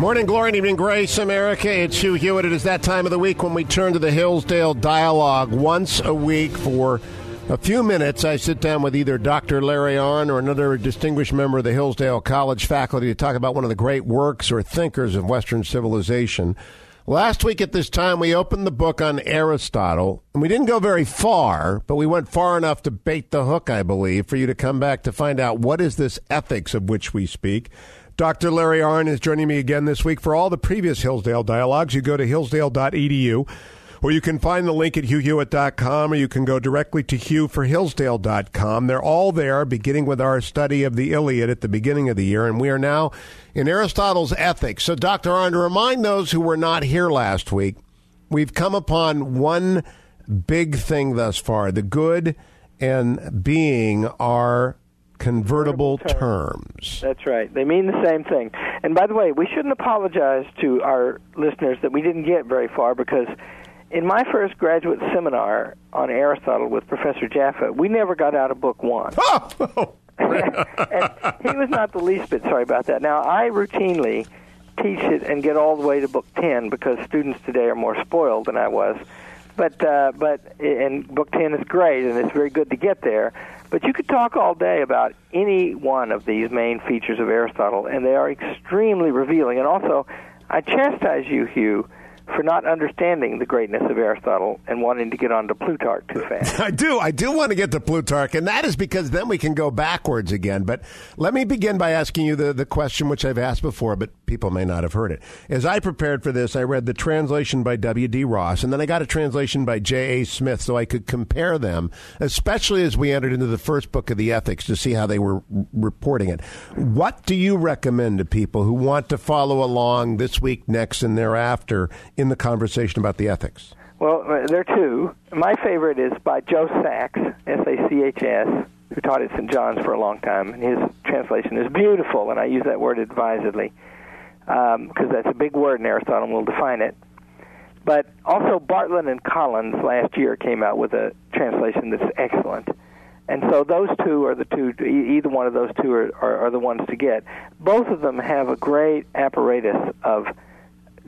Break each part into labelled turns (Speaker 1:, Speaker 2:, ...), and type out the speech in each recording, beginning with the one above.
Speaker 1: Morning, glory, and evening, grace, America. It's Hugh Hewitt. It is that time of the week when we turn to the Hillsdale Dialogue. Once a week for a few minutes, I sit down with either Dr. Larry Arnn or another distinguished member of the Hillsdale College faculty to talk about one of the great works or thinkers of Western civilization. Last week at this time, we opened the book on Aristotle, and we didn't go very far, but we went far enough to bait the hook, I believe, for you to come back to find out what is this ethics of which we speak. Dr. Larry Arnn is joining me again this week. For all the previous Hillsdale dialogues, you go to hillsdale.edu, or you can find the link at hughhewitt.com, or you can go directly to hughforhillsdale.com. They're all there, beginning with our study of the Iliad at the beginning of the year, and we are now in Aristotle's Ethics. So, Dr. Arnn, to remind those who were not here last week, we've come upon one big thing thus far. The good and being are convertible terms.
Speaker 2: That's right. They mean the same thing. And by the way, we shouldn't apologize to our listeners that we didn't get very far because in my first graduate seminar on Aristotle with Professor Jaffa, we never got out of book one.
Speaker 1: Oh!
Speaker 2: and he was not the least bit sorry about that. Now, I routinely teach it and get all the way to book 10 because students today are more spoiled than I was. But uh, but and book 10 is great and it's very good to get there. But you could talk all day about any one of these main features of Aristotle, and they are extremely revealing. And also, I chastise you, Hugh, for not understanding the greatness of Aristotle and wanting to get on to Plutarch too fast.
Speaker 1: I do. I do want to get to Plutarch, and that is because then we can go backwards again. But let me begin by asking you the, the question which I've asked before, but people may not have heard it. As I prepared for this, I read the translation by W.D. Ross, and then I got a translation by J.A. Smith so I could compare them, especially as we entered into the first book of the Ethics to see how they were reporting it. What do you recommend to people who want to follow along this week, next, and thereafter in the conversation about the ethics?
Speaker 2: Well, uh, there are two. My favorite is by Joe Sachs, S A C H S, who taught at St. John's for a long time. And his translation is beautiful, and I use that word advisedly because um, that's a big word in Aristotle, and we'll define it. But also, Bartlett and Collins last year came out with a translation that's excellent. And so those two are the two. Either one of those two are, are, are the ones to get. Both of them have a great apparatus of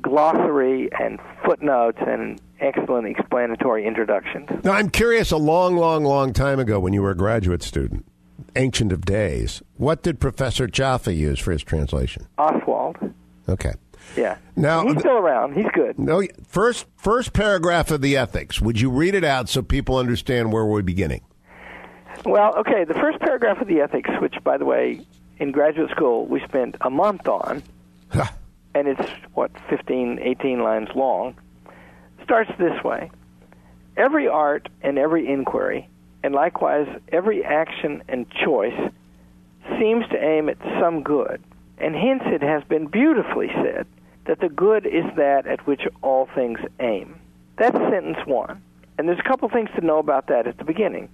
Speaker 2: glossary and footnotes and excellent explanatory introductions.
Speaker 1: Now, I'm curious a long, long, long time ago when you were a graduate student, ancient of days, what did Professor Jaffa use for his translation?
Speaker 2: Ostwald.
Speaker 1: Okay.
Speaker 2: Yeah.
Speaker 1: Now
Speaker 2: he's still around. He's good.
Speaker 1: No, first first paragraph of the ethics. Would you read it out so people understand where we're beginning?
Speaker 2: Well, okay. The first paragraph of the ethics, which, by the way, in graduate school we spent a month on, and it's what 15 18 lines long starts this way. Every art and every inquiry and likewise every action and choice seems to aim at some good. And hence it has been beautifully said that the good is that at which all things aim. That's sentence 1 and there's a couple things to know about that at the beginning.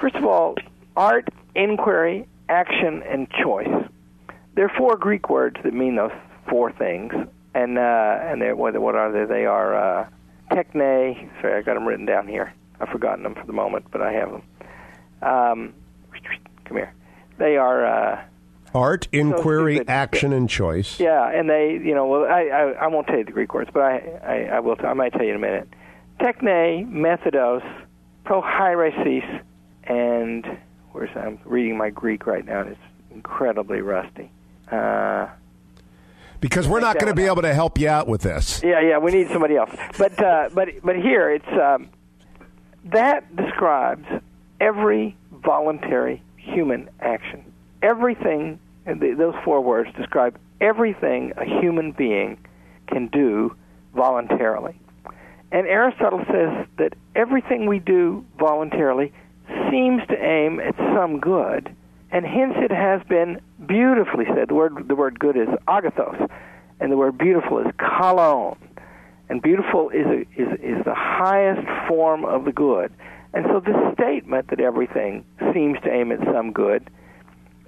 Speaker 2: First of all art inquiry action and choice. There are four greek words that mean those four things, and uh, and they're what, what are they? They are uh, techne. Sorry, I got them written down here. I've forgotten them for the moment, but I have them. Um, come here. They are uh,
Speaker 1: art, inquiry, so action, and choice.
Speaker 2: Yeah, and they, you know, well, I, I, I won't tell you the Greek words, but I, I, I will. T- I might tell you in a minute. Techne, methodos, prohairesis, and where's I'm reading my Greek right now, and it's incredibly rusty. Uh,
Speaker 1: because we're not going to be able to help you out with this.
Speaker 2: Yeah, yeah, we need somebody else. But uh, but but here it's um, that describes every voluntary human action. Everything, those four words describe everything a human being can do voluntarily. And Aristotle says that everything we do voluntarily seems to aim at some good and hence it has been beautifully said. The word the word good is agathos, and the word beautiful is kalon, and beautiful is a, is is the highest form of the good. And so this statement that everything seems to aim at some good,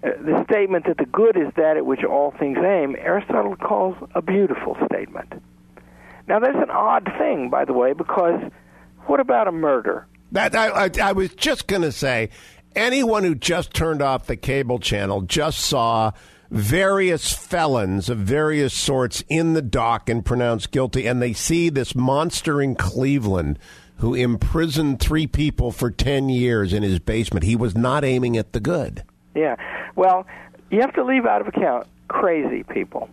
Speaker 2: uh, the statement that the good is that at which all things aim, Aristotle calls a beautiful statement. Now that's an odd thing, by the way, because what about a murder?
Speaker 1: That I, I, I was just going to say anyone who just turned off the cable channel just saw various felons of various sorts in the dock and pronounced guilty, and they see this monster in Cleveland who imprisoned three people for 10 years in his basement. He was not aiming at the good.
Speaker 2: Yeah. Well, you have to leave out of account crazy people.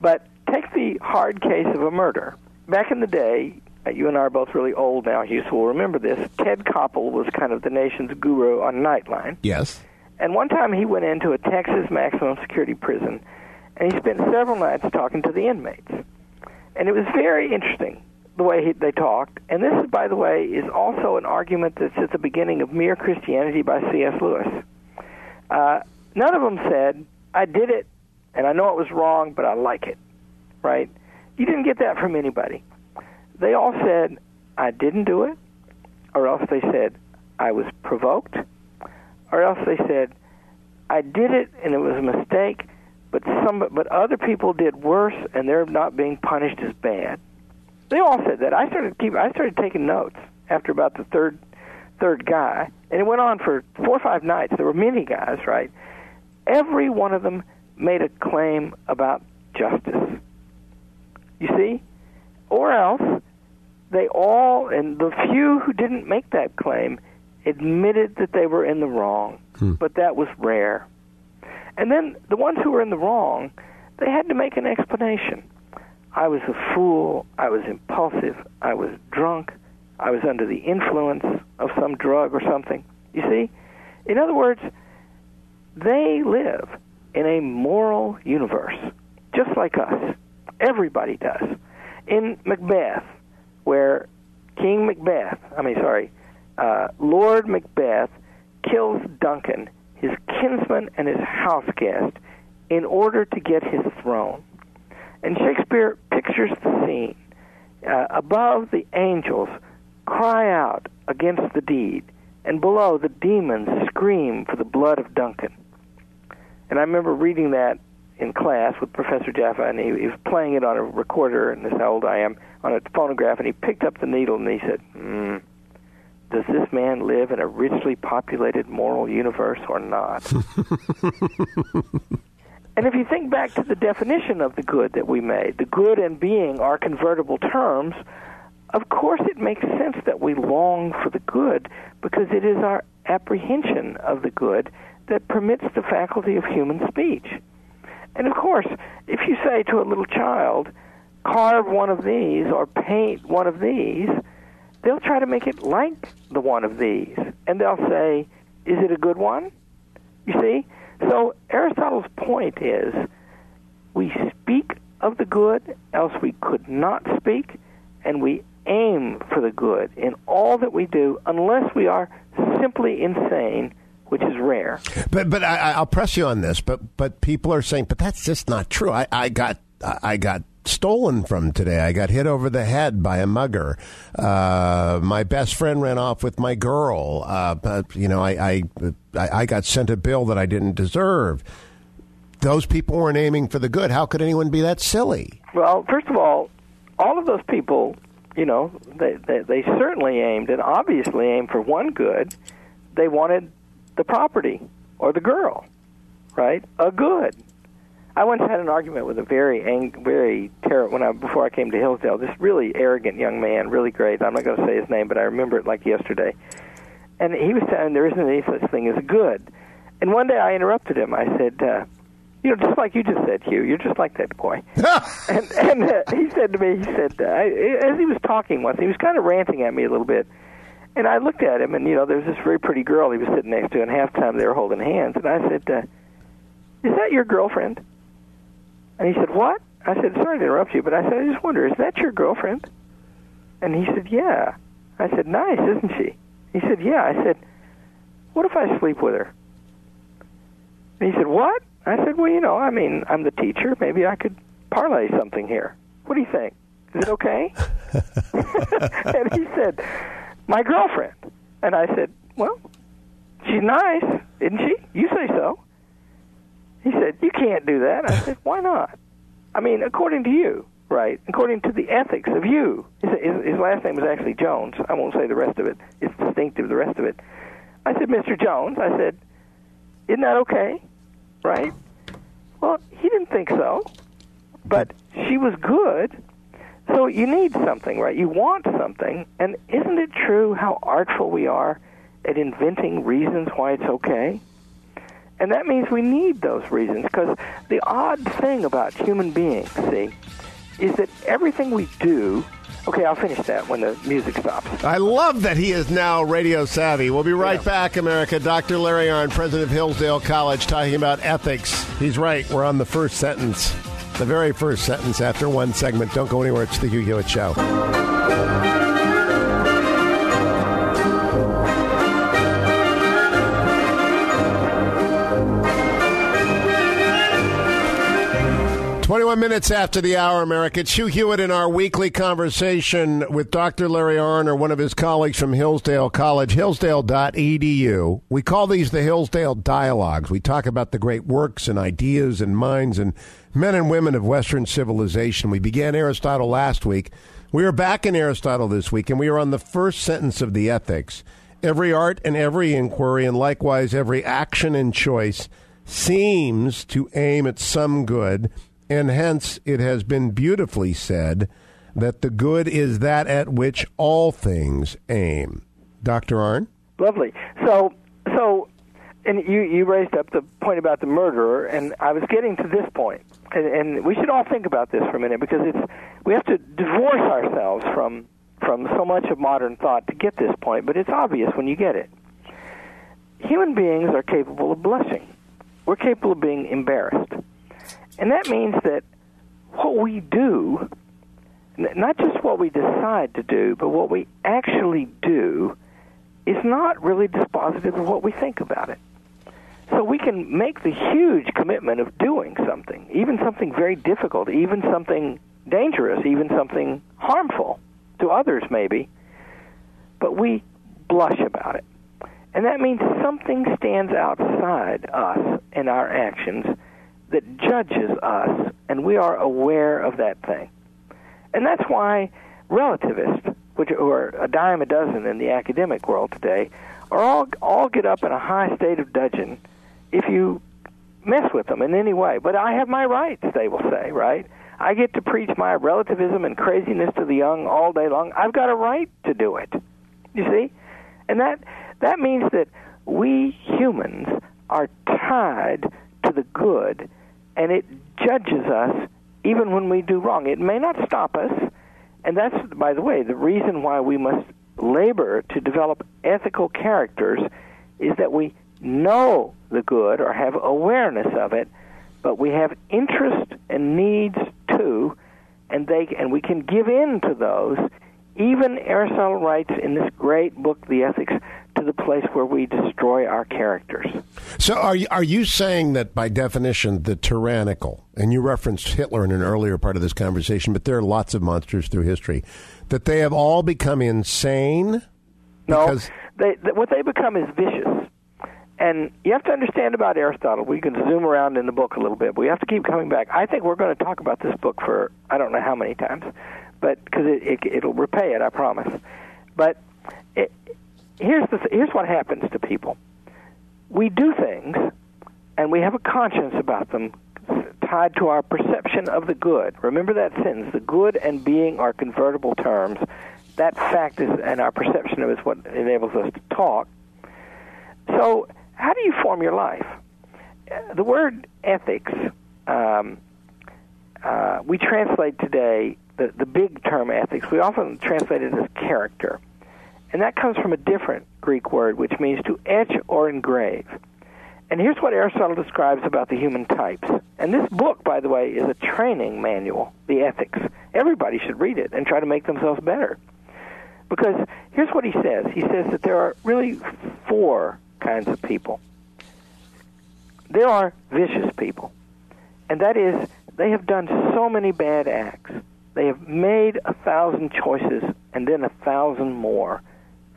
Speaker 2: But take the hard case of a murder. Back in the day, you and I are both really old now, Hugh, so we'll remember this. Ted Koppel was kind of the nation's guru on Nightline.
Speaker 1: Yes.
Speaker 2: And one time he went into a Texas maximum security prison, and he spent several nights talking to the inmates. And it was very interesting the way he, they talked. And this, by the way, is also an argument that's at the beginning of Mere Christianity by C.S. Lewis. Uh, none of them said, I did it, and I know it was wrong, but I like it, right? You didn't get that from anybody. They all said, I didn't do it, or else they said, I was provoked, or else they said, I did it and it was a mistake, but some but other people did worse and they're not being punished as bad. They all said that. I started keep I started taking notes after about the third third guy, and it went on for four or five nights. There were many guys, right? Every one of them made a claim about justice. You see? Or else they all, and the few who didn't make that claim, admitted that they were in the wrong. Hmm. But that was rare. And then the ones who were in the wrong, they had to make an explanation. I was a fool. I was impulsive. I was drunk. I was under the influence of some drug or something. You see? In other words, they live in a moral universe, just like us. Everybody does. In Macbeth, where King Macbeth, I mean, sorry, uh, Lord Macbeth kills Duncan, his kinsman and his house guest, in order to get his throne. And Shakespeare pictures the scene. Uh, above, the angels cry out against the deed, and below, the demons scream for the blood of Duncan. And I remember reading that in class with Professor Jaffa, and he, he was playing it on a recorder, and this is how old I am, on a phonograph, and he picked up the needle and he said, hmm, does this man live in a richly populated moral universe or not? and if you think back to the definition of the good that we made, the good and being are convertible terms, of course it makes sense that we long for the good because it is our apprehension of the good that permits the faculty of human speech. And of course, if you say to a little child, carve one of these or paint one of these, they'll try to make it like the one of these. And they'll say, is it a good one? You see? So Aristotle's point is we speak of the good, else we could not speak, and we aim for the good in all that we do, unless we are simply insane which is rare.
Speaker 1: But but I, will press you on this. But but people are saying, but that's just not true. I, I got I got stolen from today. I got hit over the head by a mugger. Uh, my best friend ran off with my girl. Uh, but you know, I, I I got sent a bill that I didn't deserve. Those people weren't aiming for the good. How could anyone be that silly?
Speaker 2: Well, first of all, all of those people, you know, they, they, they certainly aimed and obviously aimed for one good. They wanted the property or the girl, right? A good. I once had an argument with a very ang- very ter- when I before I came to Hillsdale. This really arrogant young man, really great. I'm not going to say his name, but I remember it like yesterday. And he was saying there isn't any such thing as good. And one day I interrupted him. I said, uh, "You know, just like you just said, Hugh, you're just like that boy." and and uh, he said to me, he said, uh, I, as he was talking once, he was kind of ranting at me a little bit. And I looked at him, and you know, there was this very pretty girl he was sitting next to, and half the time they were holding hands. And I said, uh, "Is that your girlfriend?" And he said, "What?" I said, "Sorry to interrupt you, but I said I just wonder, is that your girlfriend?" And he said, "Yeah." I said, "Nice, isn't she?" He said, "Yeah." I said, "What if I sleep with her?" And he said, "What?" I said, "Well, you know, I mean, I'm the teacher. Maybe I could parlay something here. What do you think? Is it okay?" and he said my girlfriend. And I said, Well, she's nice, isn't she? You say so. He said, You can't do that. I said, Why not? I mean, according to you, right? According to the ethics of you. His, his last name was actually Jones. I won't say the rest of it. It's distinctive, the rest of it. I said, Mr. Jones, I said, Isn't that okay? Right? Well, he didn't think so, but she was good. So you need something, right? You want something, and isn't it true how artful we are at inventing reasons why it's okay? And that means we need those reasons because the odd thing about human beings, see, is that everything we do. Okay, I'll finish that when the music stops.
Speaker 1: I love that he is now radio savvy. We'll be right yeah. back, America. Dr. Larry Arnn, president of Hillsdale College, talking about ethics. He's right. We're on the first sentence, the very first sentence after one segment. Don't go anywhere. It's the Hugh Hewitt Show. 21 minutes after the hour, America. It's Hugh Hewitt in our weekly conversation with Dr. Larry Arnn or one of his colleagues from Hillsdale College, hillsdale.edu. We call these the Hillsdale Dialogues. We talk about the great works and ideas and minds and men and women of Western civilization. We began Aristotle last week. We are back in Aristotle this week, and we are on the first sentence of the Ethics. Every art and every inquiry, and likewise every action and choice, seems to aim at some good and hence it has been beautifully said that the good is that at which all things aim. Dr. Arnn?
Speaker 2: Lovely. So, so, and you, you raised up the point about the murderer, and I was getting to this point, and, and we should all think about this for a minute because it's we have to divorce ourselves from from so much of modern thought to get this point, but it's obvious when you get it. Human beings are capable of blushing. We're capable of being embarrassed. And that means that what we do, not just what we decide to do, but what we actually do, is not really dispositive of what we think about it. So we can make the huge commitment of doing something, even something very difficult, even something dangerous, even something harmful to others, maybe, but we blush about it. And that means something stands outside us and our actions that judges us, and we are aware of that thing. And that's why relativists, which are a dime a dozen in the academic world today, are all all get up in a high state of dudgeon if you mess with them in any way. But I have my rights, they will say, right? I get to preach my relativism and craziness to the young all day long. I've got a right to do it. You see? And that that means that we humans are tied to the good and it judges us even when we do wrong. It may not stop us, and that's, by the way, the reason why we must labor to develop ethical characters is that we know the good or have awareness of it, but we have interest and needs too, and they and we can give in to those. Even Aristotle writes in this great book, The Ethics, to the place where we destroy our characters.
Speaker 1: So, are you, are you saying that by definition, the tyrannical, and you referenced Hitler in an earlier part of this conversation, but there are lots of monsters through history, that they have all become insane?
Speaker 2: No, they, what they become is vicious. And you have to understand about Aristotle. We can zoom around in the book a little bit, but we have to keep coming back. I think we're going to talk about this book for I don't know how many times, but because it, it, it'll repay it, I promise. But it, here's the here's what happens to people. We do things, and we have a conscience about them tied to our perception of the good. Remember that sentence: the good and being are convertible terms. That fact is, and our perception of it is what enables us to talk. So, how do you form your life? The word ethics, um, uh, we translate today the, the big term ethics. We often translate it as character. And that comes from a different Greek word, which means to etch or engrave. And here's what Aristotle describes about the human types. And this book, by the way, is a training manual, The Ethics. Everybody should read it and try to make themselves better. Because here's what he says he says that there are really four kinds of people. There are vicious people, and that is, they have done so many bad acts. They have made a thousand choices and then a thousand more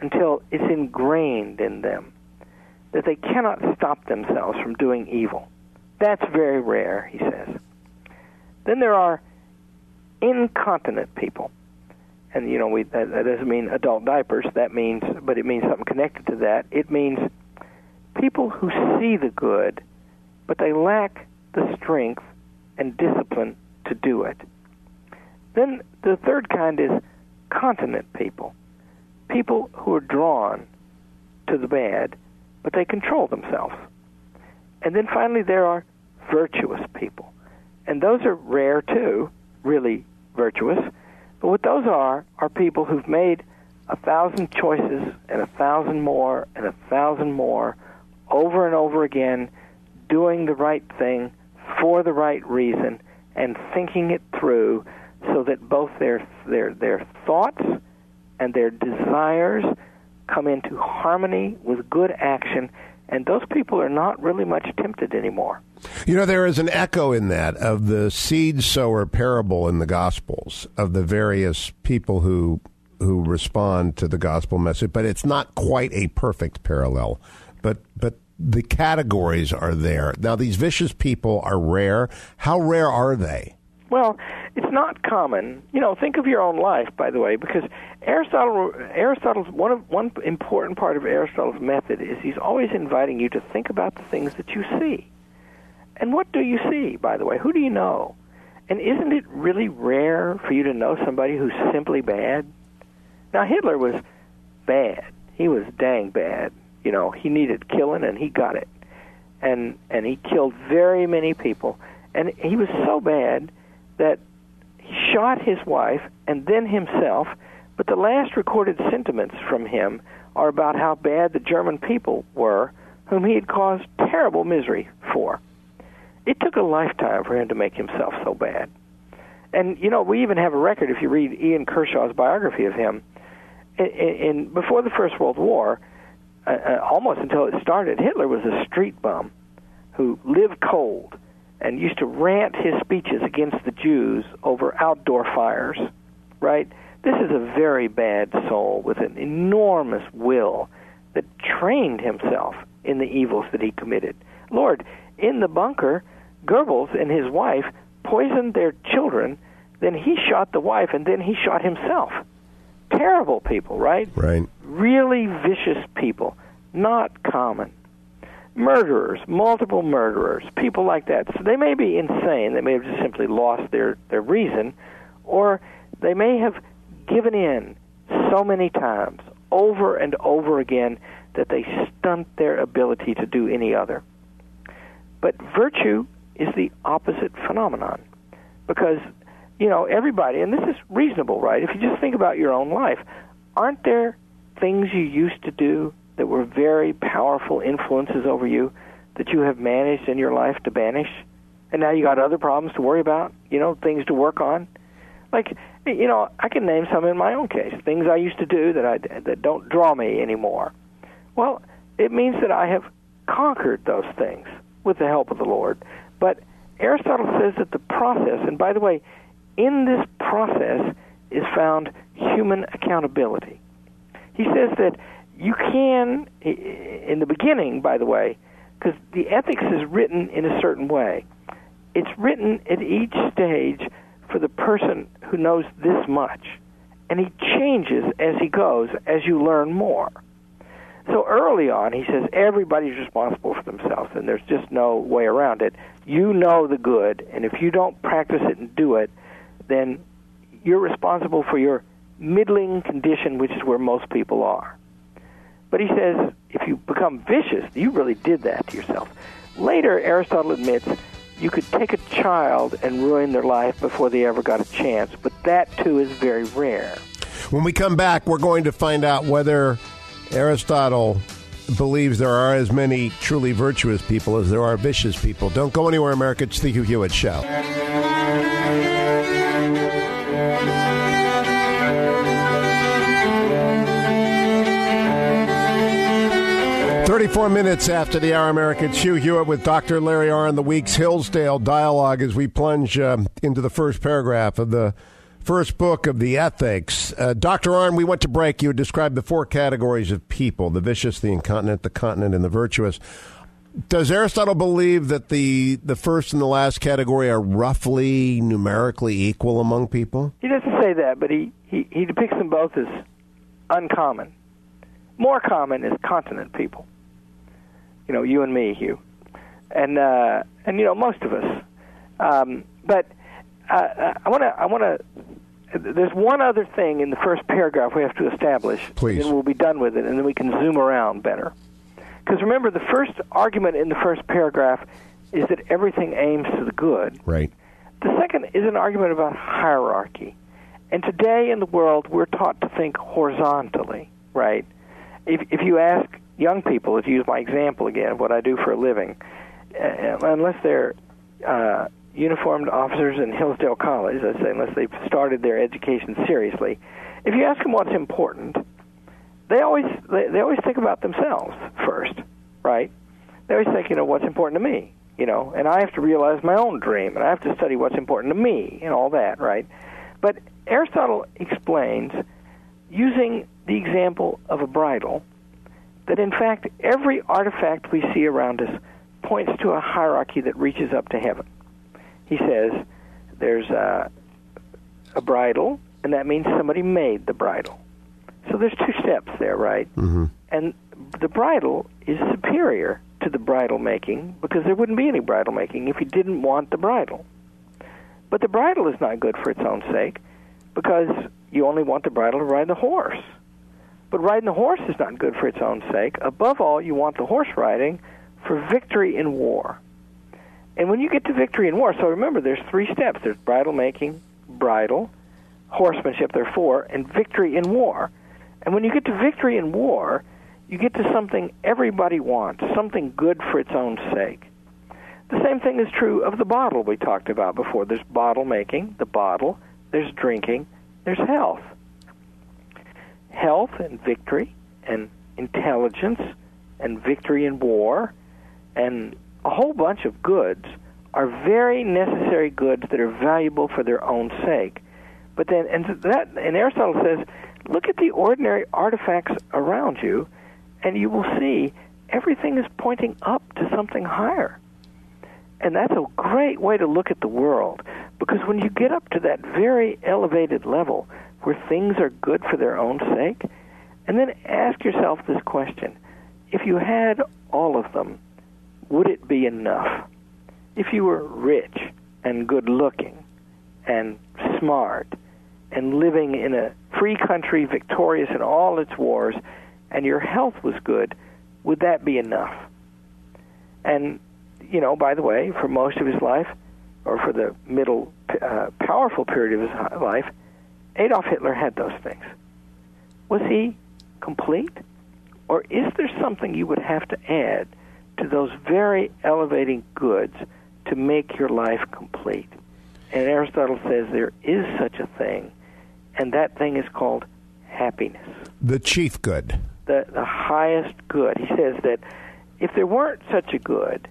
Speaker 2: until it's ingrained in them that they cannot stop themselves from doing evil. That's very rare, he says. Then there are incontinent people. And you know, we, that, that doesn't mean adult diapers. That means, but it means something connected to that. It means people who see the good, but they lack the strength and discipline to do it. Then the third kind is continent people. People who are drawn to the bad, but they control themselves. And then finally, there are virtuous people. And those are rare too, really virtuous. But what those are, are people who've made a thousand choices and a thousand more and a thousand more over and over again, doing the right thing for the right reason and thinking it through so that both their their their thoughts and their desires come into harmony with good action and those people are not really much tempted anymore.
Speaker 1: You know, there is an echo in that of the seed sower parable in the Gospels of the various people who who respond to the gospel message, but it's not quite a perfect parallel. But but the categories are there. Now, these vicious people are rare. How rare are they?
Speaker 2: Well, it's not common. You know, think of your own life, by the way, because Aristotle, Aristotle's one of one important part of Aristotle's method is he's always inviting you to think about the things that you see. And what do you see, by the way? Who do you know? And isn't it really rare for you to know somebody who's simply bad? Now Hitler was bad. He was dang bad. You know, he needed killing and he got it. And and he killed very many people. And he was so bad that shot his wife and then himself, but the last recorded sentiments from him are about how bad the German people were, whom he had caused terrible misery for. It took a lifetime for him to make himself so bad. And you know, we even have a record if you read Ian Kershaw's biography of him. In, in before the First World War, uh, uh, almost until it started, Hitler was a street bum who lived cold and used to rant his speeches against the Jews over outdoor fires, right? This is a very bad soul with an enormous will that trained himself in the evils that he committed. Lord, in the bunker, Goebbels and his wife poisoned their children, then he shot the wife, and then he shot himself. Terrible people, right?
Speaker 1: Right.
Speaker 2: Really vicious people. Not common murderers, multiple murderers, people like that. So they may be insane. They may have just simply lost their, their reason, or they may have given in so many times, over and over again, that they stunt their ability to do any other. But virtue is the opposite phenomenon. Because, you know, everybody, and this is reasonable, right? If you just think about your own life, aren't there things you used to do that were very powerful influences over you that you have managed in your life to banish, and now you got other problems to worry about, you know, things to work on. Like, you know, I can name some in my own case, things I used to do that I that don't draw me anymore. Well, it means that I have conquered those things with the help of the Lord. But Aristotle says that the process, and by the way, in this process is found human accountability. He says that you can, in the beginning, by the way, because the ethics is written in a certain way. It's written at each stage for the person who knows this much, and he changes as he goes as you learn more. So early on, he says everybody's responsible for themselves, and there's just no way around it. You know the good, and if you don't practice it and do it, then you're responsible for your middling condition, which is where most people are. But he says if you become vicious, you really did that to yourself. Later, Aristotle admits you could take a child and ruin their life before they ever got a chance, but that too is very rare.
Speaker 1: When we come back, we're going to find out whether Aristotle believes there are as many truly virtuous people as there are vicious people. Don't go anywhere, America. It's the Hugh Hewitt Show. 34 minutes after the hour, American Hugh Hewitt with Dr. Larry Arnn, the week's Hillsdale dialogue as we plunge uh, into the first paragraph of the first book of the Ethics. Uh, Dr. Arnn, we went to break. You described the four categories of people the vicious, the incontinent, the continent, and the virtuous. Does Aristotle believe that the, the first and the last category are roughly numerically equal among people?
Speaker 2: He doesn't say that, but he, he, he depicts them both as uncommon. More common is continent people you know, you and me, Hugh. and uh, and you know most of us. Um, but uh, I want to I want to. There's one other thing in the first paragraph we have to establish,
Speaker 1: Please.
Speaker 2: and we'll be done with it, and then we can zoom around better. Because remember, the first argument in the first paragraph is that everything aims to the good.
Speaker 1: Right.
Speaker 2: The second is an argument about hierarchy. And today in the world, we're taught to think horizontally, right? If, if you ask young people, to use my example again of what I do for a living, uh, unless they're uh, uniformed officers in Hillsdale College, I say, unless they've started their education seriously, if you ask them what's important, they always they, they always think about themselves first, right? They always think, you know, what's important to me, you know, and I have to realize my own dream, and I have to study what's important to me, and all that, right? But Aristotle explains, using the example of a bridle, that in fact every artifact we see around us points to a hierarchy that reaches up to heaven. He says there's a, a bridle, and that means somebody made the bridle. So there's two steps there, right?
Speaker 1: Mm-hmm.
Speaker 2: And the bridle is superior to the bridle making because there wouldn't be any bridle making if you didn't want the bridle. But the bridle is not good for its own sake because you only want the bridle to ride the horse. But riding the horse is not good for its own sake. Above all, you want the horse riding for victory in war. And when you get to victory in war, so remember, there's three steps: there's bridle making, bridle, horsemanship. There are four, and victory in war. And when you get to victory in war, you get to something everybody wants, something good for its own sake. The same thing is true of the bottle we talked about before. There's bottle making, the bottle, there's drinking, there's health. Health and victory and intelligence and victory in war and a whole bunch of goods are very necessary goods that are valuable for their own sake. But then, and that, and Aristotle says, look at the ordinary artifacts around you, and you will see everything is pointing up to something higher. And that's a great way to look at the world, because when you get up to that very elevated level where things are good for their own sake, and then ask yourself this question if you had all of them, would it be enough? If you were rich and good looking and smart and living in a free country, victorious in all its wars, and your health was good, would that be enough? And, you know, by the way, for most of his life, or for the middle uh, powerful period of his life, Adolf Hitler had those things. Was he complete? Or is there something you would have to add to those very elevating goods to make your life complete? And Aristotle says there is such a thing, and that thing is called happiness.
Speaker 1: The chief good.
Speaker 2: The, the highest good. He says that if there weren't such a good,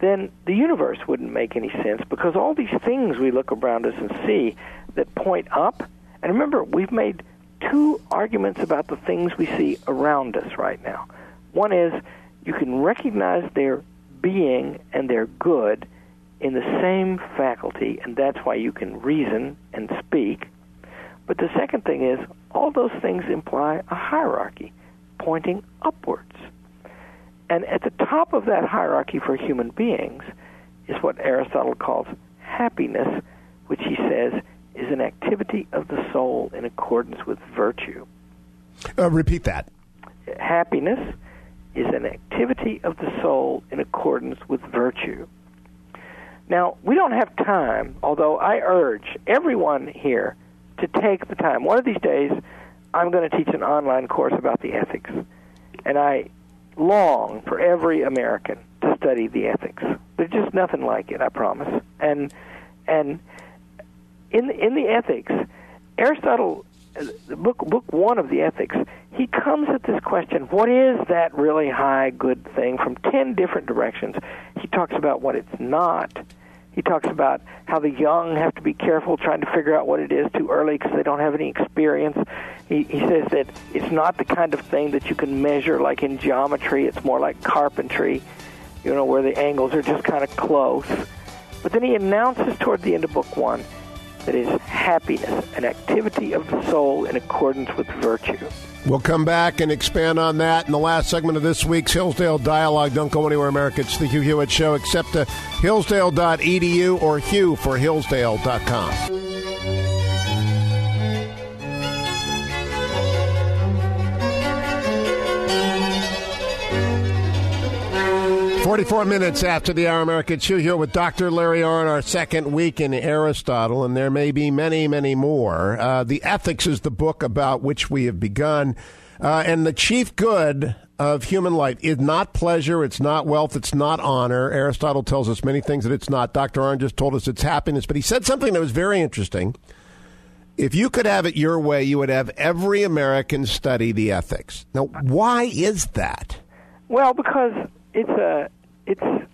Speaker 2: then the universe wouldn't make any sense because all these things we look around us and see that point up. And remember, we've made two arguments about the things we see around us right now. One is you can recognize their being and their good in the same faculty, and that's why you can reason and speak. But the second thing is all those things imply a hierarchy pointing upwards. And at the top of that hierarchy for human beings is what Aristotle calls happiness, which he says is an activity of the soul in accordance with virtue.
Speaker 1: Uh, repeat that.
Speaker 2: Happiness is an activity of the soul in accordance with virtue. Now, we don't have time, although I urge everyone here to take the time. One of these days, I'm going to teach an online course about the ethics. And I long for every American to study the ethics. There's just nothing like it, I promise. And and in in the ethics, Aristotle, uh, book book one of the ethics, he comes at this question: what is that really high good thing? From ten different directions. He talks about what it's not. He talks about how the young have to be careful trying to figure out what it is too early because they don't have any experience. He, he says that it's not the kind of thing that you can measure like in geometry. It's more like carpentry, you know, where the angles are just kind of close. But then he announces toward the end of book one that is happiness, an activity of the soul in accordance with virtue.
Speaker 1: We'll come back and expand on that in the last segment of this week's Hillsdale Dialogue. Don't go anywhere, America. It's the Hugh Hewitt Show, except to hillsdale.edu or hugh for hillsdale.com. 44 minutes after the hour, America. Hugh here with Dr. Larry Arnn, our second week in Aristotle, and there may be many, many more. Uh, the Ethics is the book about which we have begun. Uh, and the chief good of human life is not pleasure, it's not wealth, it's not honor. Aristotle tells us many things that it's not. Dr. Arnn just told us it's happiness, but he said something that was very interesting. If you could have it your way, you would have every American study the ethics. Now, why is that?
Speaker 2: Well, because it's a it's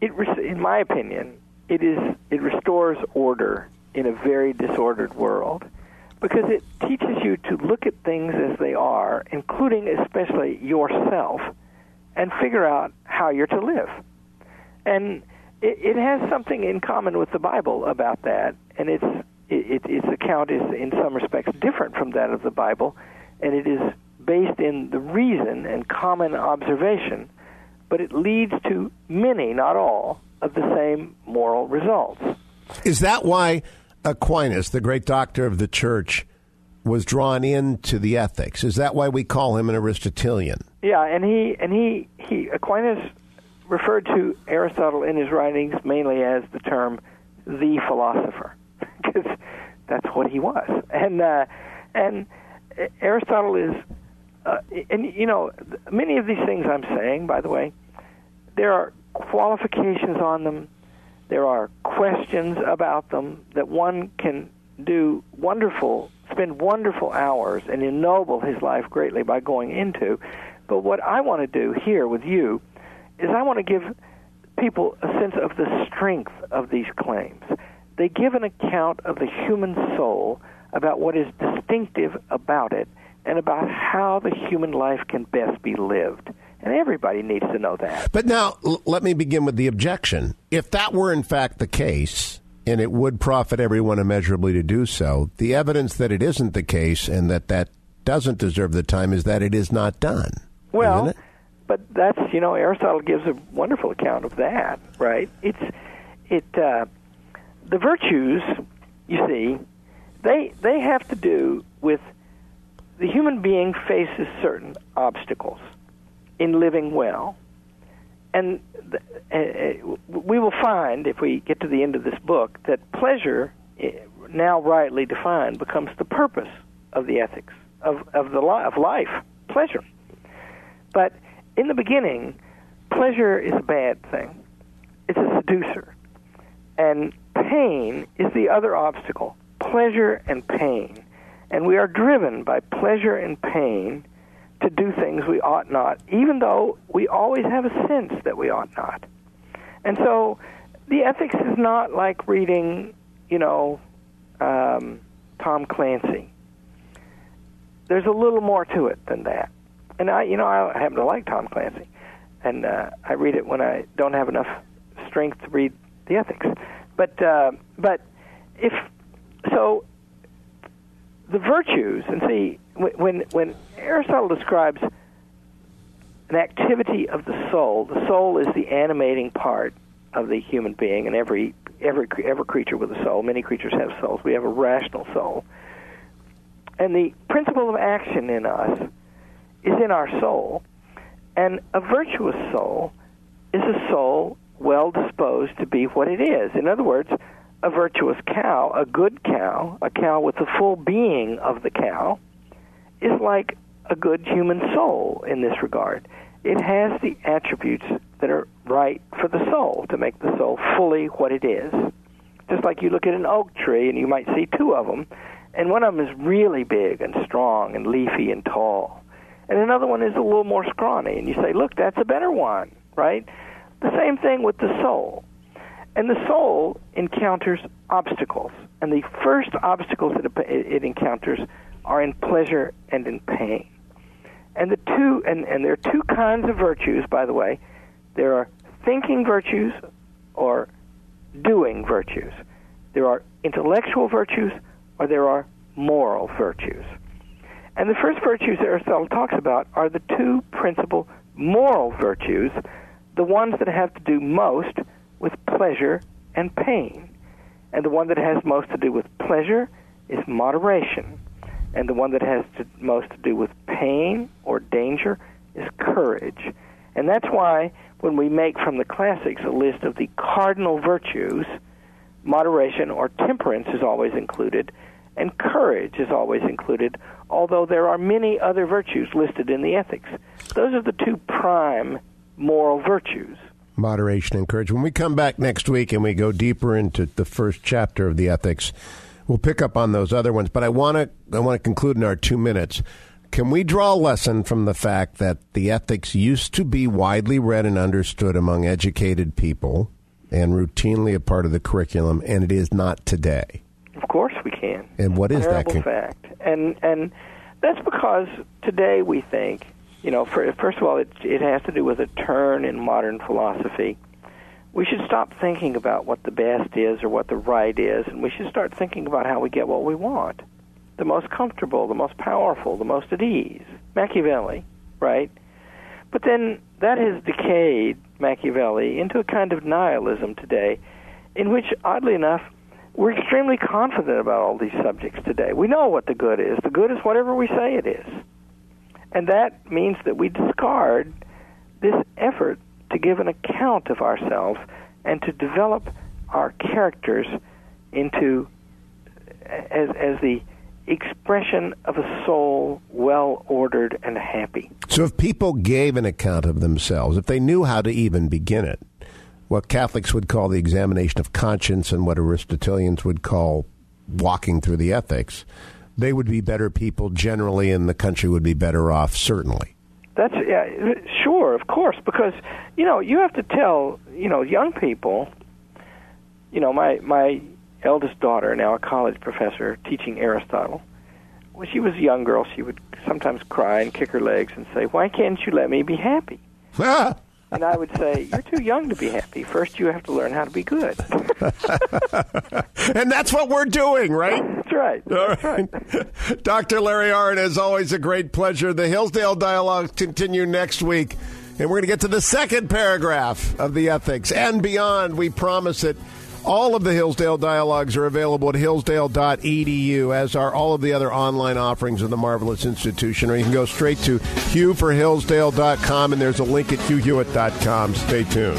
Speaker 2: it in my opinion it is it restores order in a very disordered world because it teaches you to look at things as they are, including especially yourself, and figure out how you're to live. And it, it has something in common with the Bible about that, and its it, its account is in some respects different from that of the Bible, and it is based in the reason and common observation but it leads to many, not all, of the same moral results.
Speaker 1: Is that why Aquinas, the great doctor of the church, was drawn into the ethics? Is that why we call him an Aristotelian?
Speaker 2: Yeah, and he and he he Aquinas referred to Aristotle in his writings mainly as the term the philosopher because that's what he was. And uh, and Aristotle is uh, and you know, many of these things I'm saying, by the way, there are qualifications on them. There are questions about them that one can do wonderful, spend wonderful hours and ennoble his life greatly by going into. But what I want to do here with you is I want to give people a sense of the strength of these claims. They give an account of the human soul about what is distinctive about it and about how the human life can best be lived. And everybody needs to know that.
Speaker 1: But now, l- let me begin with the objection. If that were in fact the case, and it would profit everyone immeasurably to do so, the evidence that it isn't the case and that that doesn't deserve the time is that it is not done.
Speaker 2: Well, but that's you know Aristotle gives a wonderful account of that, right? It's it uh, the virtues, you see, they they have to do with the human being faces certain obstacles in living well. And uh, uh, we will find, if we get to the end of this book, that pleasure, uh, now rightly defined, becomes the purpose of the ethics of of the of life, pleasure. But in the beginning, pleasure is a bad thing. It's a seducer, and pain is the other obstacle. Pleasure and pain and we are driven by pleasure and pain to do things we ought not, even though we always have a sense that we ought not. And so the ethics is not like reading, you know, um, Tom Clancy. There's a little more to it than that. And I, you know, I happen to like Tom Clancy, and uh, I read it when I don't have enough strength to read the ethics. But uh, but if so, the virtues, and see, when when Aristotle describes an activity of the soul, the soul is the animating part of the human being, and every every every creature with a soul. Many creatures have souls. We have a rational soul, and the principle of action in us is in our soul, and a virtuous soul is a soul well disposed to be what it is. In other words, a virtuous cow, a good cow, a cow with the full being of the cow, is like a good human soul in this regard. It has the attributes that are right for the soul to make the soul fully what it is. Just like you look at an oak tree and you might see two of them, and one of them is really big and strong and leafy and tall, and another one is a little more scrawny, and you say, Look, that's a better one, right? The same thing with the soul. And the soul encounters obstacles. And the first obstacles that it encounters are in pleasure and in pain. And the two and, and there are two kinds of virtues, by the way. There are thinking virtues or doing virtues. There are intellectual virtues or there are moral virtues. And the first virtues Aristotle talks about are the two principal moral virtues, the ones that have to do most with pleasure and pain. And the one that has most to do with pleasure is moderation. And the one that has to, most to do with pain or danger is courage. And that's why when we make from the classics a list of the cardinal virtues, moderation or temperance is always included, and courage is always included, although there are many other virtues listed in the ethics. Those are the two prime moral virtues.
Speaker 1: Moderation and courage. When we come back next week and we go deeper into the first chapter of the ethics, we'll pick up on those other ones. But I want to I want to conclude in our two minutes. Can we draw a lesson from the fact that the ethics used to be widely read and understood among educated people and routinely a part of the curriculum, and it is not today?
Speaker 2: Of course, we can.
Speaker 1: And what is
Speaker 2: Terrible
Speaker 1: that?
Speaker 2: fact? And and that's because today we think, you know, for, first of all, it it has to do with a turn in modern philosophy. We should stop thinking about what the best is or what the right is, and we should start thinking about how we get what we want, the most comfortable, the most powerful, the most at ease. Machiavelli, right? But then that has decayed Machiavelli into a kind of nihilism today, in which, oddly enough, we're extremely confident about all these subjects today. We know what the good is. The good is whatever we say it is. And that means that we discard this effort to give an account of ourselves and to develop our characters into as as the expression of a soul well ordered and happy.
Speaker 1: So, if people gave an account of themselves, if they knew how to even begin it, what Catholics would call the examination of conscience and what Aristotelians would call walking through the ethics, they would be better people generally, and the country would be better off, certainly.
Speaker 2: That's yeah, sure, of course, because you know you have to tell you know young people. You know, my my eldest daughter, now a college professor teaching Aristotle. When she was a young girl, she would sometimes cry and kick her legs and say, "Why can't you let me be happy?" And I would say, You're too young to be happy. First, you have to learn how to be good.
Speaker 1: and that's what we're doing, right?
Speaker 2: That's right. That's right.
Speaker 1: Dr. Larry Arnn, as always, a great pleasure. The Hillsdale Dialogues continue next week, and we're going to get to the second paragraph of the ethics and beyond. We promise it. All of the Hillsdale Dialogues are available at hillsdale.edu, as are all of the other online offerings of the Marvelous Institution. Or you can go straight to hughforhillsdale.com, and there's a link at hughhewitt.com. Stay tuned.